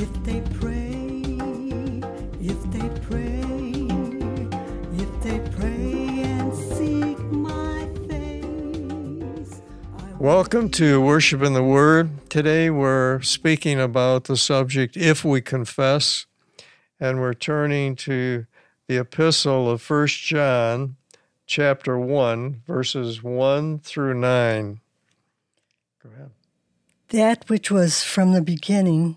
If they pray, if they pray, if they pray and seek my face. Welcome to Worship in the Word. Today we're speaking about the subject if we confess, and we're turning to the epistle of 1 John, chapter 1, verses 1 through 9. Go ahead. That which was from the beginning,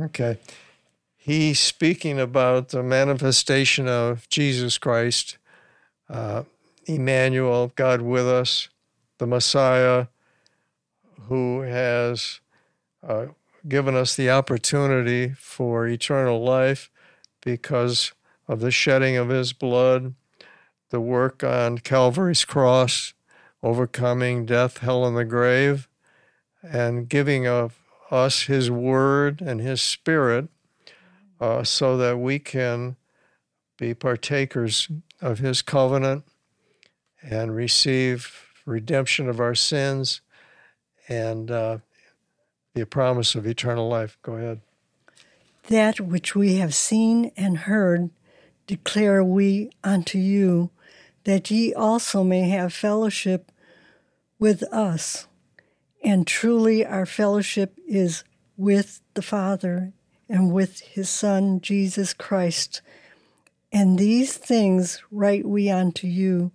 Okay. He's speaking about the manifestation of Jesus Christ, uh, Emmanuel, God with us, the Messiah, who has uh, given us the opportunity for eternal life because of the shedding of his blood, the work on Calvary's cross, overcoming death, hell, and the grave, and giving of us his word and his spirit uh, so that we can be partakers of his covenant and receive redemption of our sins and uh, the promise of eternal life. Go ahead. That which we have seen and heard declare we unto you, that ye also may have fellowship with us. And truly our fellowship is with the Father and with his Son, Jesus Christ. And these things write we unto you,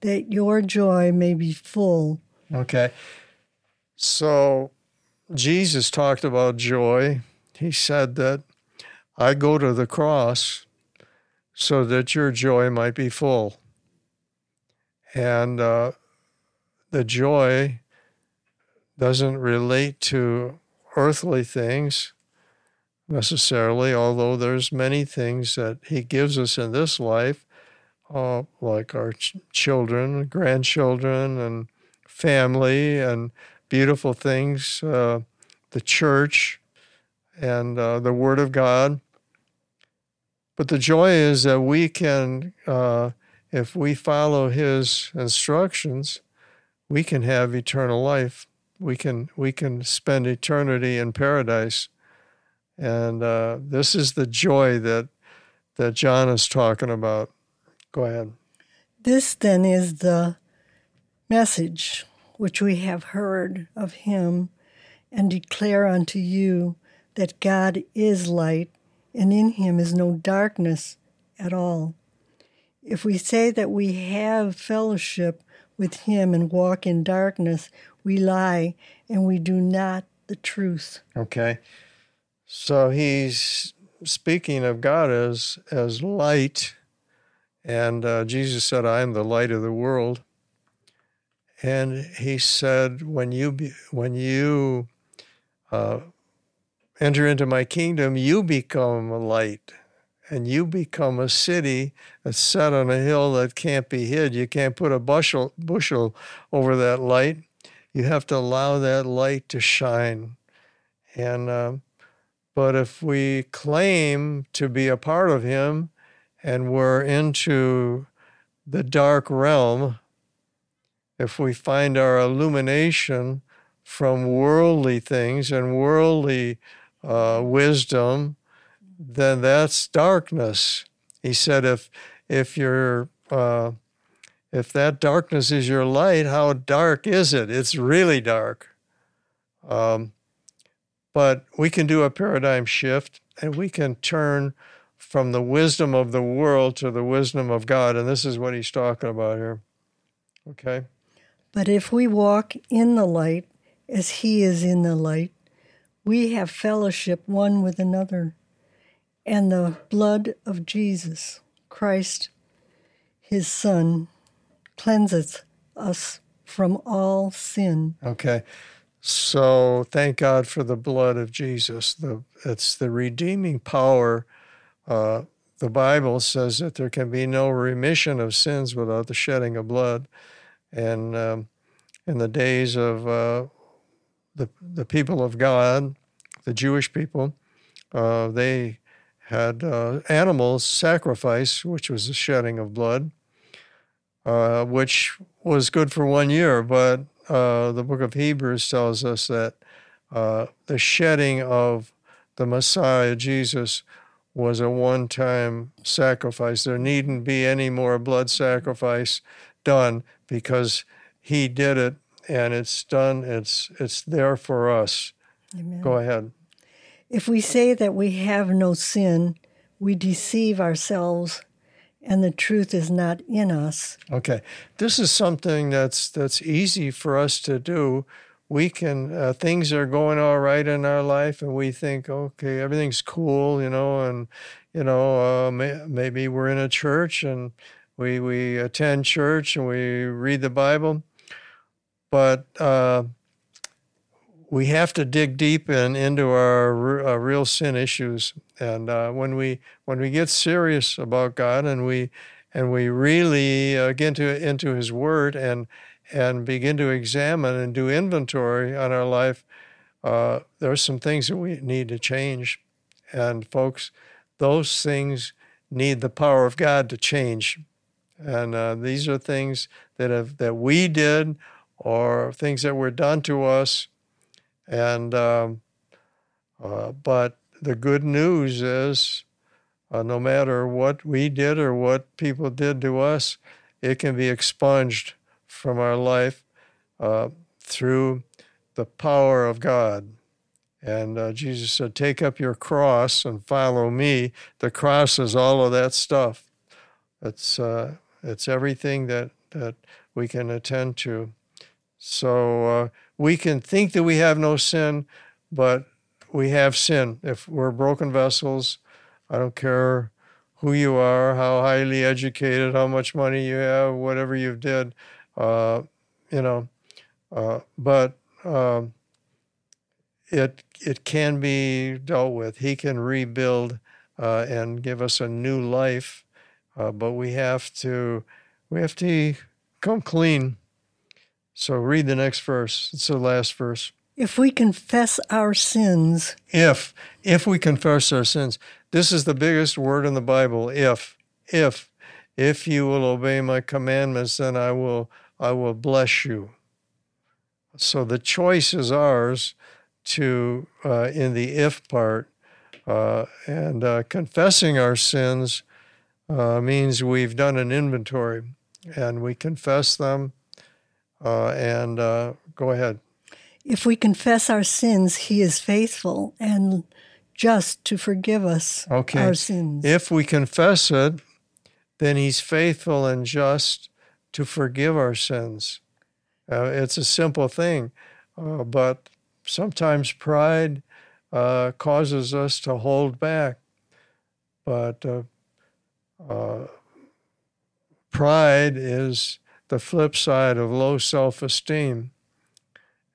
that your joy may be full. Okay. So Jesus talked about joy. He said that I go to the cross so that your joy might be full. And uh, the joy doesn't relate to earthly things necessarily, although there's many things that he gives us in this life, uh, like our ch- children, grandchildren, and family, and beautiful things, uh, the church, and uh, the Word of God. But the joy is that we can, uh, if we follow His instructions, we can have eternal life. We can we can spend eternity in paradise, and uh, this is the joy that that John is talking about. Go ahead. This then is the message which we have heard of him and declare unto you that God is light and in him is no darkness at all. If we say that we have fellowship with him and walk in darkness, we lie and we do not the truth. Okay. So he's speaking of God as as light, and uh, Jesus said, "I am the light of the world." And he said, "When you be, when you uh, enter into my kingdom, you become a light, and you become a city that's set on a hill that can't be hid. You can't put a bushel bushel over that light. You have to allow that light to shine." And um, but if we claim to be a part of Him and we're into the dark realm, if we find our illumination from worldly things and worldly uh, wisdom, then that's darkness. He said, if if you're uh, if that darkness is your light, how dark is it? It's really dark. Um, but we can do a paradigm shift and we can turn from the wisdom of the world to the wisdom of God. And this is what he's talking about here. Okay? But if we walk in the light as he is in the light, we have fellowship one with another. And the blood of Jesus Christ, his Son, cleanseth us from all sin. Okay. So thank God for the blood of Jesus. The, it's the redeeming power. Uh, the Bible says that there can be no remission of sins without the shedding of blood. And um, in the days of uh, the, the people of God, the Jewish people, uh, they had uh, animals sacrifice, which was the shedding of blood, uh, which was good for one year. But uh, the book of Hebrews tells us that uh, the shedding of the Messiah, Jesus, was a one time sacrifice. There needn't be any more blood sacrifice done because he did it and it's done. It's, it's there for us. Amen. Go ahead. If we say that we have no sin, we deceive ourselves and the truth is not in us. Okay. This is something that's that's easy for us to do. We can uh, things are going all right in our life and we think okay, everything's cool, you know, and you know, uh, may, maybe we're in a church and we we attend church and we read the Bible. But uh, we have to dig deep in into our uh, real sin issues, and uh, when we when we get serious about God and we and we really uh, get into into His Word and and begin to examine and do inventory on our life, uh, there are some things that we need to change, and folks, those things need the power of God to change, and uh, these are things that have that we did or things that were done to us and um, uh, but the good news is, uh, no matter what we did or what people did to us, it can be expunged from our life uh, through the power of God. And uh, Jesus said, Take up your cross and follow me. The cross is all of that stuff. It's, uh, it's everything that, that we can attend to. So uh, we can think that we have no sin, but we have sin. If we're broken vessels, I don't care who you are, how highly educated, how much money you have, whatever you've did, uh, you know. Uh, but um, it it can be dealt with. He can rebuild uh, and give us a new life, uh, but we have to we have to come clean so read the next verse. It's the last verse. If we confess our sins. If. If we confess our sins. This is the biggest word in the Bible. If. If. If you will obey my commandments, then I will I will bless you. So the choice is ours to uh, in the if part, uh, and uh, confessing our sins uh, means we've done an inventory and we confess them uh, and uh, go ahead. If we confess our sins, He is faithful and just to forgive us okay. our sins. If we confess it, then He's faithful and just to forgive our sins. Uh, it's a simple thing, uh, but sometimes pride uh, causes us to hold back. But uh, pride is the flip side of low self esteem.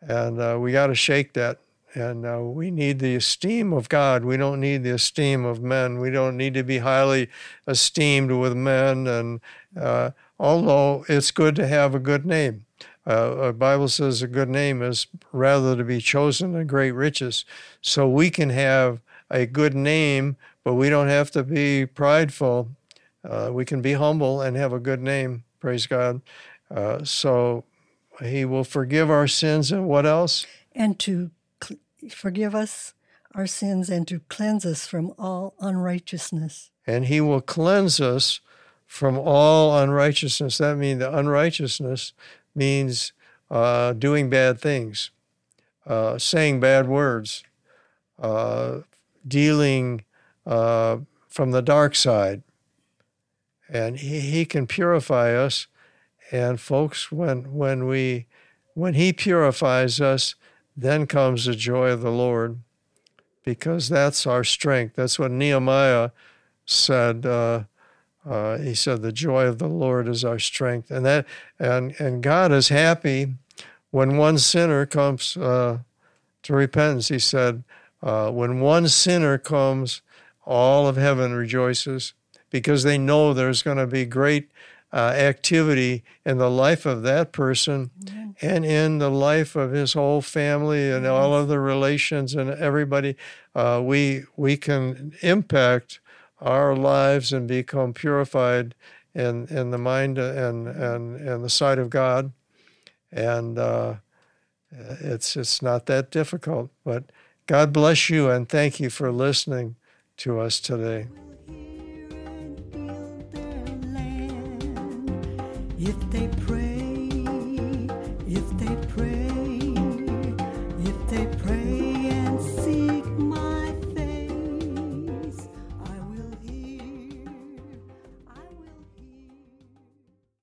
And uh, we got to shake that. And uh, we need the esteem of God. We don't need the esteem of men. We don't need to be highly esteemed with men. And uh, although it's good to have a good name, uh, the Bible says a good name is rather to be chosen than great riches. So we can have a good name, but we don't have to be prideful. Uh, we can be humble and have a good name. Praise God. Uh, so he will forgive our sins and what else? And to cl- forgive us our sins and to cleanse us from all unrighteousness. And he will cleanse us from all unrighteousness. That means the unrighteousness means uh, doing bad things, uh, saying bad words, uh, dealing uh, from the dark side, and he, he can purify us. And folks, when when we when he purifies us, then comes the joy of the Lord, because that's our strength. That's what Nehemiah said. Uh, uh, he said, "The joy of the Lord is our strength," and that and and God is happy when one sinner comes uh, to repentance, he said, uh, when one sinner comes, all of heaven rejoices because they know there's going to be great uh, activity in the life of that person mm-hmm. and in the life of his whole family and all of the relations and everybody. Uh, we we can impact our lives and become purified in in the mind and and and the sight of God, and uh, it's it's not that difficult. But God bless you and thank you for listening to us today. If they pray, if they pray.